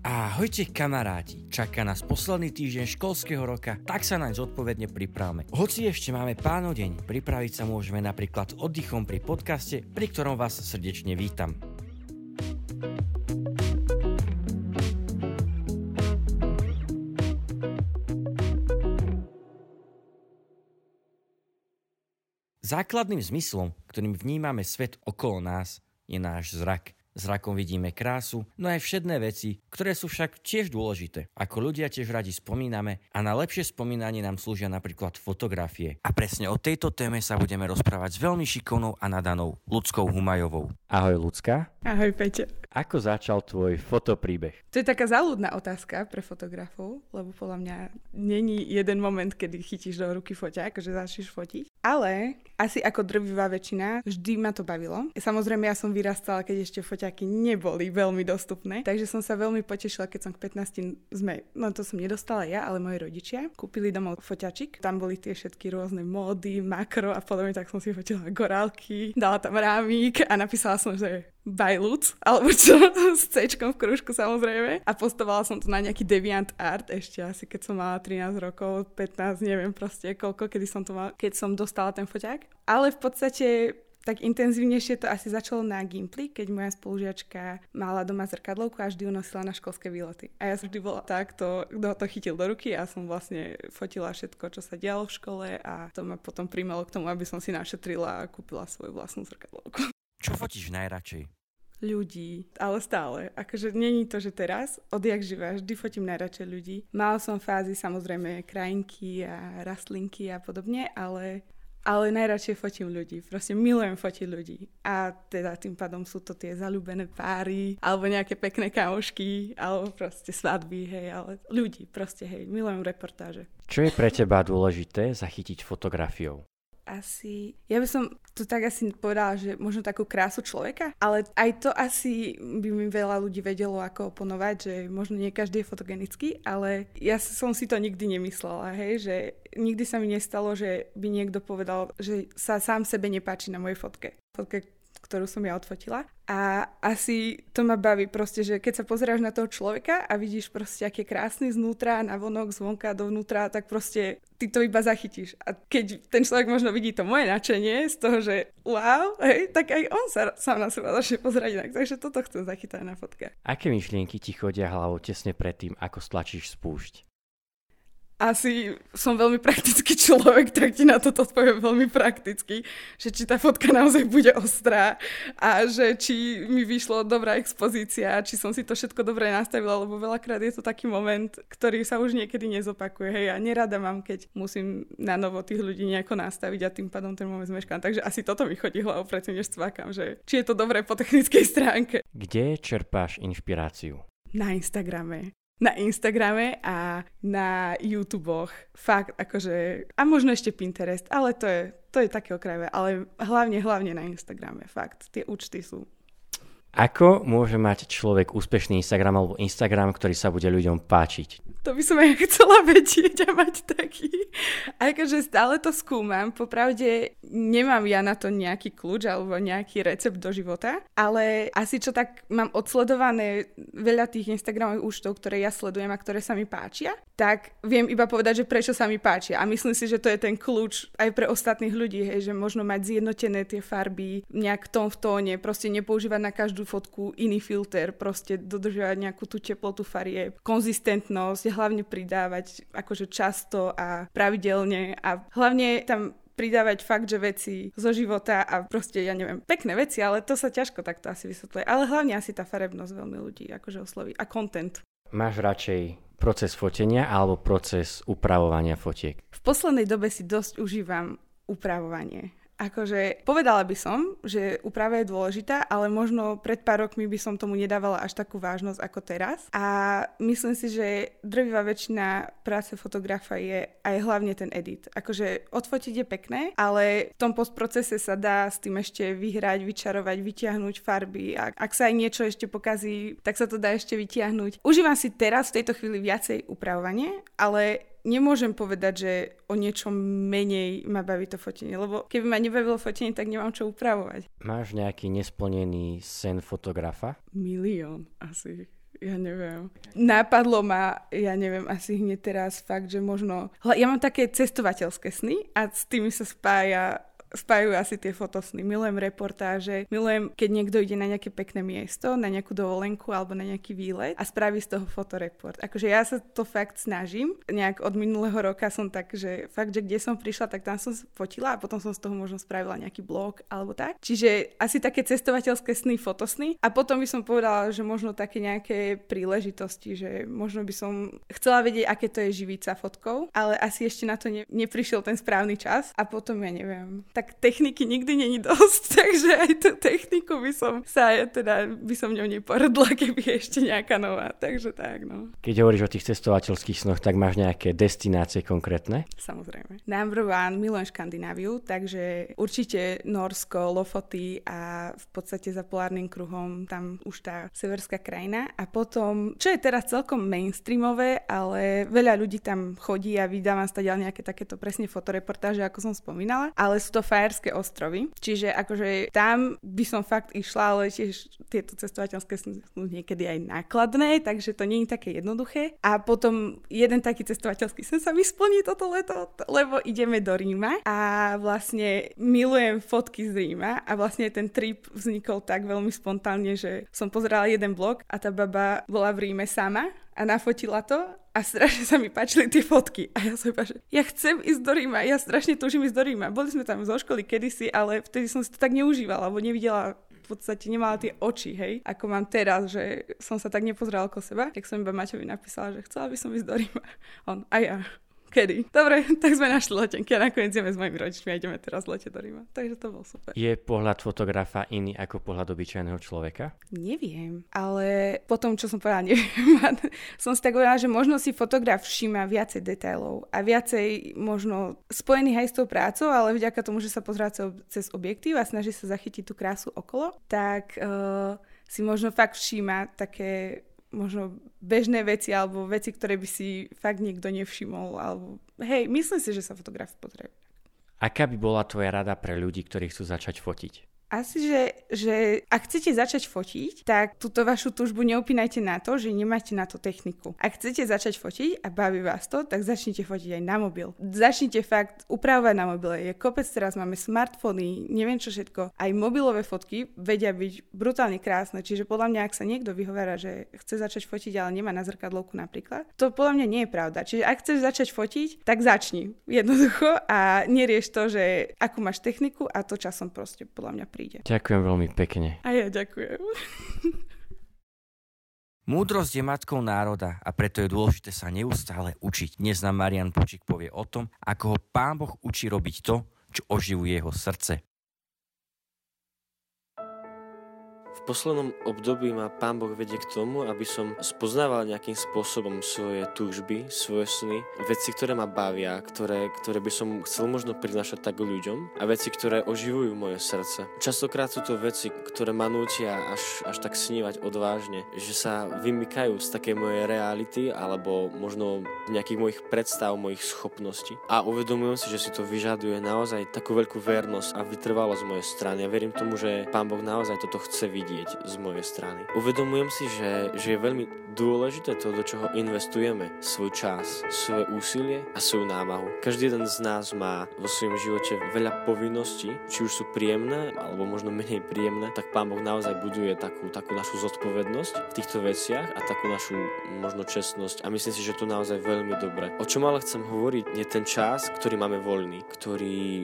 Ahojte kamaráti, čaká nás posledný týždeň školského roka, tak sa naň zodpovedne pripravme. Hoci ešte máme páno deň, pripraviť sa môžeme napríklad oddychom pri podcaste, pri ktorom vás srdečne vítam. Základným zmyslom, ktorým vnímame svet okolo nás, je náš zrak – Zrakom vidíme krásu, no aj všedné veci, ktoré sú však tiež dôležité. Ako ľudia tiež radi spomíname a na lepšie spomínanie nám slúžia napríklad fotografie. A presne o tejto téme sa budeme rozprávať s veľmi šikovnou a nadanou ľudskou Humajovou. Ahoj ľudská. Ahoj Peťo. Ako začal tvoj fotopríbeh? To je taká záľudná otázka pre fotografov, lebo podľa mňa není jeden moment, kedy chytíš do ruky foťák, že začneš fotiť. Ale asi ako drvivá väčšina, vždy ma to bavilo. Samozrejme, ja som vyrastala, keď ešte foťáky neboli veľmi dostupné, takže som sa veľmi potešila, keď som k 15 sme, no to som nedostala ja, ale moji rodičia, kúpili domov foťačik. Tam boli tie všetky rôzne módy, makro a podobne, tak som si fotila gorálky, dala tam rámik a napísala som, že Bajluc, alebo čo, s C v kružku samozrejme. A postovala som to na nejaký Deviant Art ešte asi, keď som mala 13 rokov, 15, neviem proste koľko, kedy som to mala, keď som dostala ten foťák. Ale v podstate tak intenzívnejšie to asi začalo na Gimply, keď moja spolužiačka mala doma zrkadlovku a vždy ju nosila na školské výlety. A ja som vždy bola tak, kto to chytil do ruky a som vlastne fotila všetko, čo sa dialo v škole a to ma potom primelo k tomu, aby som si našetrila a kúpila svoju vlastnú zrkadlovku. Čo fotíš najradšej? ľudí, ale stále. Akože není to, že teraz, odjak živa, vždy fotím najradšej ľudí. Mal som fázy samozrejme krajinky a rastlinky a podobne, ale, ale najradšej fotím ľudí. Proste milujem fotiť ľudí. A teda tým pádom sú to tie zalúbené páry, alebo nejaké pekné kamošky, alebo proste svadby, hej, ale ľudí, proste hej, milujem reportáže. Čo je pre teba dôležité zachytiť fotografiou? Asi, ja by som to tak asi povedala, že možno takú krásu človeka, ale aj to asi by mi veľa ľudí vedelo ako oponovať, že možno nie každý je fotogenický, ale ja som si to nikdy nemyslela, hej, že nikdy sa mi nestalo, že by niekto povedal, že sa sám sebe nepáči na mojej fotke. Fotke, ktorú som ja odfotila. A asi to ma baví proste, že keď sa pozeráš na toho človeka a vidíš proste, aký je krásny znútra, na vonok, zvonka, dovnútra, tak proste ty to iba zachytíš. A keď ten človek možno vidí to moje načenie z toho, že wow, hej, tak aj on sa sám na seba začne pozerať inak. Takže toto chcem zachytať na fotke. Aké myšlienky ti chodia hlavou tesne predtým, ako stlačíš spúšť? Asi som veľmi praktický človek, tak ti na toto odpoviem veľmi prakticky, že či tá fotka naozaj bude ostrá a že či mi vyšlo dobrá expozícia, či som si to všetko dobre nastavila, lebo veľakrát je to taký moment, ktorý sa už niekedy nezopakuje. Hej, a nerada mám, keď musím na novo tých ľudí nejako nastaviť a tým pádom ten moment zmeškám. Takže asi toto mi chodí hlavou predtým, než cvakám, že či je to dobré po technickej stránke. Kde čerpáš inšpiráciu? Na Instagrame na Instagrame a na YouTube. Fakt, akože, a možno ešte Pinterest, ale to je, to je také okrajové, ale hlavne, hlavne na Instagrame, fakt. Tie účty sú ako môže mať človek úspešný Instagram alebo Instagram, ktorý sa bude ľuďom páčiť? To by som aj chcela vedieť a mať taký. Akože stále to skúmam. Popravde nemám ja na to nejaký kľúč alebo nejaký recept do života, ale asi čo tak mám odsledované veľa tých Instagramových účtov, ktoré ja sledujem a ktoré sa mi páčia, tak viem iba povedať, že prečo sa mi páčia. A myslím si, že to je ten kľúč aj pre ostatných ľudí, hej, že možno mať zjednotené tie farby nejak tón v tóne, proste nepoužívať na každú fotku iný filter, proste dodržiavať nejakú tú teplotu farie, konzistentnosť, hlavne pridávať akože často a pravidelne a hlavne tam pridávať fakt, že veci zo života a proste, ja neviem, pekné veci, ale to sa ťažko takto asi vysvetľuje. Ale hlavne asi tá farebnosť veľmi ľudí akože osloví. A content. Máš radšej proces fotenia alebo proces upravovania fotiek? V poslednej dobe si dosť užívam upravovanie akože povedala by som, že úprava je dôležitá, ale možno pred pár rokmi by som tomu nedávala až takú vážnosť ako teraz. A myslím si, že drvivá väčšina práce fotografa je aj hlavne ten edit. Akože odfotiť je pekné, ale v tom postprocese sa dá s tým ešte vyhrať, vyčarovať, vytiahnuť farby. A ak sa aj niečo ešte pokazí, tak sa to dá ešte vytiahnuť. Užívam si teraz v tejto chvíli viacej upravovanie, ale nemôžem povedať, že o niečom menej ma baví to fotenie, lebo keby ma nebavilo fotenie, tak nemám čo upravovať. Máš nejaký nesplnený sen fotografa? Milión asi. ja neviem. Napadlo ma, ja neviem, asi hneď teraz fakt, že možno... Ja mám také cestovateľské sny a s tými sa spája spájajú asi tie fotosny. Milujem reportáže, milujem, keď niekto ide na nejaké pekné miesto, na nejakú dovolenku alebo na nejaký výlet a spraví z toho fotoreport. Akože ja sa to fakt snažím. Nejak od minulého roka som tak, že fakt, že kde som prišla, tak tam som fotila a potom som z toho možno spravila nejaký blog alebo tak. Čiže asi také cestovateľské sny, fotosny. A potom by som povedala, že možno také nejaké príležitosti, že možno by som chcela vedieť, aké to je živiť sa fotkou, ale asi ešte na to ne, neprišiel ten správny čas a potom ja neviem techniky nikdy není dosť, takže aj tú techniku by som sa, ja teda by som ňou neporodla, keby je ešte nejaká nová, takže tak no. Keď hovoríš o tých cestovateľských snoch, tak máš nejaké destinácie konkrétne? Samozrejme. Number one, milujem Škandináviu, takže určite Norsko, Lofoty a v podstate za polárnym kruhom tam už tá severská krajina. A potom, čo je teraz celkom mainstreamové, ale veľa ľudí tam chodí a vydávam stadiaľ nejaké takéto presne fotoreportáže, ako som spomínala, ale sú to Fajerské ostrovy, čiže akože tam by som fakt išla, ale tiež tieto cestovateľské sú niekedy aj nákladné, takže to nie je také jednoduché. A potom jeden taký cestovateľský sen sa mi splní toto leto, lebo ideme do Ríma a vlastne milujem fotky z Ríma a vlastne ten trip vznikol tak veľmi spontánne, že som pozerala jeden blog a tá baba bola v Ríme sama a nafotila to a strašne sa mi páčili tie fotky. A ja som iba, že ja chcem ísť do Ríma, ja strašne túžim ísť do Ríma. Boli sme tam zo školy kedysi, ale vtedy som si to tak neužívala, lebo nevidela v podstate nemala tie oči, hej, ako mám teraz, že som sa tak nepozrela ako seba, tak som iba Maťovi napísala, že chcela by som ísť do Ríma. On, a ja, Kedy? Dobre, tak sme našli letenky a nakoniec ideme s mojimi rodičmi a ideme teraz letieť do Ríma. Takže to bol super. Je pohľad fotografa iný ako pohľad obyčajného človeka? Neviem, ale po tom, čo som povedala, neviem. som si tak povedala, že možno si fotograf všíma viacej detailov a viacej možno spojených aj s tou prácou, ale vďaka tomu, že sa pozrá cez objektív a snaží sa zachytiť tú krásu okolo, tak uh, si možno fakt všíma také možno bežné veci alebo veci, ktoré by si fakt niekto nevšimol. Alebo, hej, myslím si, že sa fotograf potrebuje. Aká by bola tvoja rada pre ľudí, ktorí chcú začať fotiť? Asi, že, že ak chcete začať fotiť, tak túto vašu túžbu neopínajte na to, že nemáte na to techniku. Ak chcete začať fotiť a baví vás to, tak začnite fotiť aj na mobil. Začnite fakt upravovať na mobile. Je kopec teraz, máme smartfóny, neviem čo všetko. Aj mobilové fotky vedia byť brutálne krásne, čiže podľa mňa, ak sa niekto vyhovára, že chce začať fotiť, ale nemá na zrkadlovku napríklad, to podľa mňa nie je pravda. Čiže ak chceš začať fotiť, tak začni jednoducho a nerieš to, že akú máš techniku a to časom proste podľa mňa príde. Ďakujem veľmi pekne. A ja ďakujem. Múdrosť je matkou národa a preto je dôležité sa neustále učiť. Dnes nám Marian Počík povie o tom, ako ho Pán Boh učí robiť to, čo oživuje jeho srdce. V poslednom období ma Pán Boh vedie k tomu, aby som spoznával nejakým spôsobom svoje túžby, svoje sny, veci, ktoré ma bavia, ktoré, ktoré by som chcel možno prinášať tak ľuďom a veci, ktoré oživujú moje srdce. Častokrát sú to veci, ktoré ma nútia až, až tak snívať odvážne, že sa vymykajú z takej mojej reality alebo možno nejakých mojich predstav, mojich schopností. A uvedomujem si, že si to vyžaduje naozaj takú veľkú vernosť a vytrvalosť z mojej strany. Ja verím tomu, že Pán Boh naozaj toto chce vidieť vidieť z mojej strany. Uvedomujem si, že, že je veľmi dôležité to, do čoho investujeme svoj čas, svoje úsilie a svoju námahu. Každý jeden z nás má vo svojom živote veľa povinností, či už sú príjemné alebo možno menej príjemné, tak Pán Boh naozaj buduje takú, takú našu zodpovednosť v týchto veciach a takú našu možno čestnosť a myslím si, že to naozaj veľmi dobre. O čom ale chcem hovoriť je ten čas, ktorý máme voľný, ktorý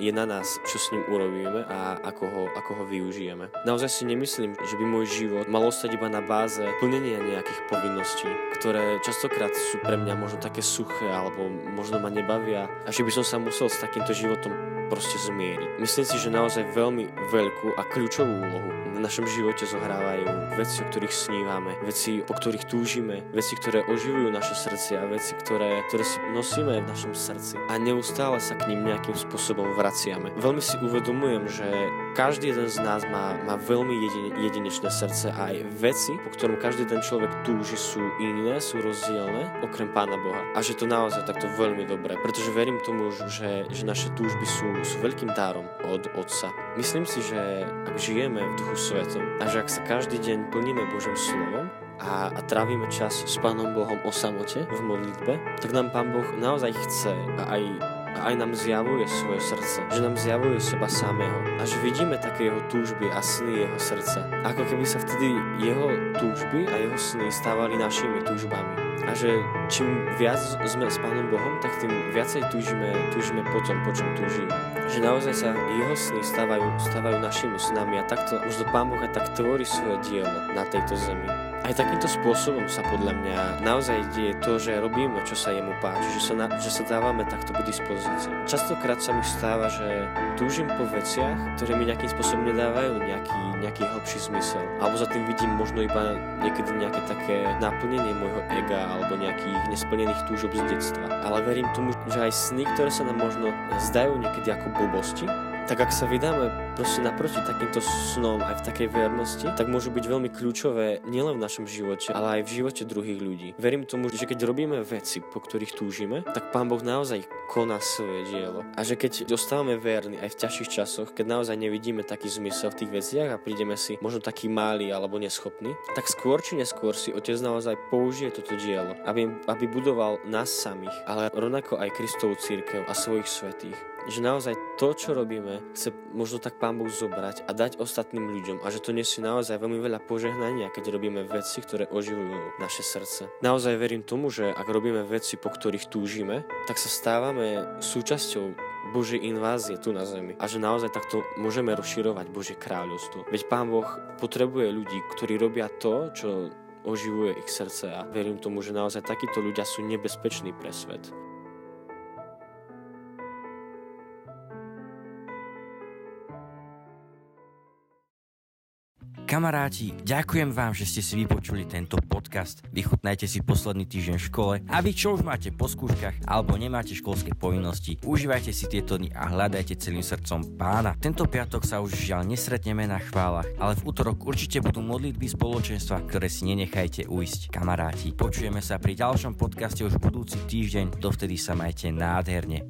je na nás, čo s ním urobíme a ako ho, ako ho využijeme. Naozaj si nemyslím, že by môj život mal ostať iba na báze plnenia nejakých povinností, ktoré častokrát sú pre mňa možno také suché alebo možno ma nebavia a že by som sa musel s takýmto životom proste zmieriť. Myslím si, že naozaj veľmi veľkú a kľúčovú úlohu v našom živote zohrávajú veci, o ktorých snívame, veci, po ktorých túžime, veci, ktoré oživujú naše srdcia, veci, ktoré, ktoré si nosíme v našom srdci a neustále sa k ním nejakým spôsobom vraciame. Veľmi si uvedomujem, že každý jeden z nás má, má veľmi jedine, jedinečné srdce a aj veci, po ktorom každý ten človek túži, sú iné, sú rozdielne, okrem Pána Boha. A že to naozaj takto veľmi dobré, pretože verím tomu, že, že naše túžby sú, sú veľkým dárom od Otca. Myslím si, že ak žijeme v Duchu Svetom a že ak sa každý deň plníme Božím slovom, a, a trávime čas s Pánom Bohom o samote v modlitbe, tak nám Pán Boh naozaj chce a aj a aj nám zjavuje svoje srdce, že nám zjavuje seba samého a vidíme také jeho túžby a sny jeho srdca. Ako keby sa vtedy jeho túžby a jeho sny stávali našimi túžbami. A že čím viac sme s Pánom Bohom, tak tým viacej túžime, túžime potom, po čom túžime. Že naozaj sa jeho sny stávajú, stávajú našimi snami a takto možno Pán Boh aj tak tvorí svoje dielo na tejto zemi. Aj takýmto spôsobom sa podľa mňa naozaj deje to, že robíme, čo sa jemu páči, že sa, na, že sa dávame takto k dispozícii. Častokrát sa mi stáva, že túžim po veciach, ktoré mi nejakým spôsobom nedávajú nejaký, nejaký hlbší zmysel. Alebo za tým vidím možno iba niekedy nejaké také naplnenie môjho ega alebo nejakých nesplnených túžob z detstva. Ale verím tomu, že aj sny, ktoré sa nám možno zdajú niekedy ako blbosti, tak ak sa vydáme proste naproti takýmto snom aj v takej vernosti, tak môžu byť veľmi kľúčové nielen v našom živote, ale aj v živote druhých ľudí. Verím tomu, že keď robíme veci, po ktorých túžime, tak Pán Boh naozaj koná svoje dielo. A že keď dostávame verní aj v ťažších časoch, keď naozaj nevidíme taký zmysel v tých veciach a prídeme si možno taký malý alebo neschopný, tak skôr či neskôr si Otec naozaj použije toto dielo, aby, aby budoval nás samých, ale rovnako aj Kristovú církev a svojich svetých že naozaj to, čo robíme, chce možno tak Pán Boh zobrať a dať ostatným ľuďom a že to nesie naozaj veľmi veľa požehnania, keď robíme veci, ktoré oživujú naše srdce. Naozaj verím tomu, že ak robíme veci, po ktorých túžime, tak sa stávame súčasťou Božej invázie tu na zemi a že naozaj takto môžeme rozširovať Božie kráľovstvo. Veď Pán Boh potrebuje ľudí, ktorí robia to, čo oživuje ich srdce a verím tomu, že naozaj takíto ľudia sú nebezpeční pre svet. Kamaráti, ďakujem vám, že ste si vypočuli tento podcast. Vychutnajte si posledný týždeň v škole a vy čo už máte po skúškach alebo nemáte školské povinnosti, užívajte si tieto dny a hľadajte celým srdcom pána. Tento piatok sa už žiaľ nesretneme na chválach, ale v útorok určite budú modlitby spoločenstva, ktoré si nenechajte uísť. Kamaráti, počujeme sa pri ďalšom podcaste už budúci týždeň, dovtedy sa majte nádherne.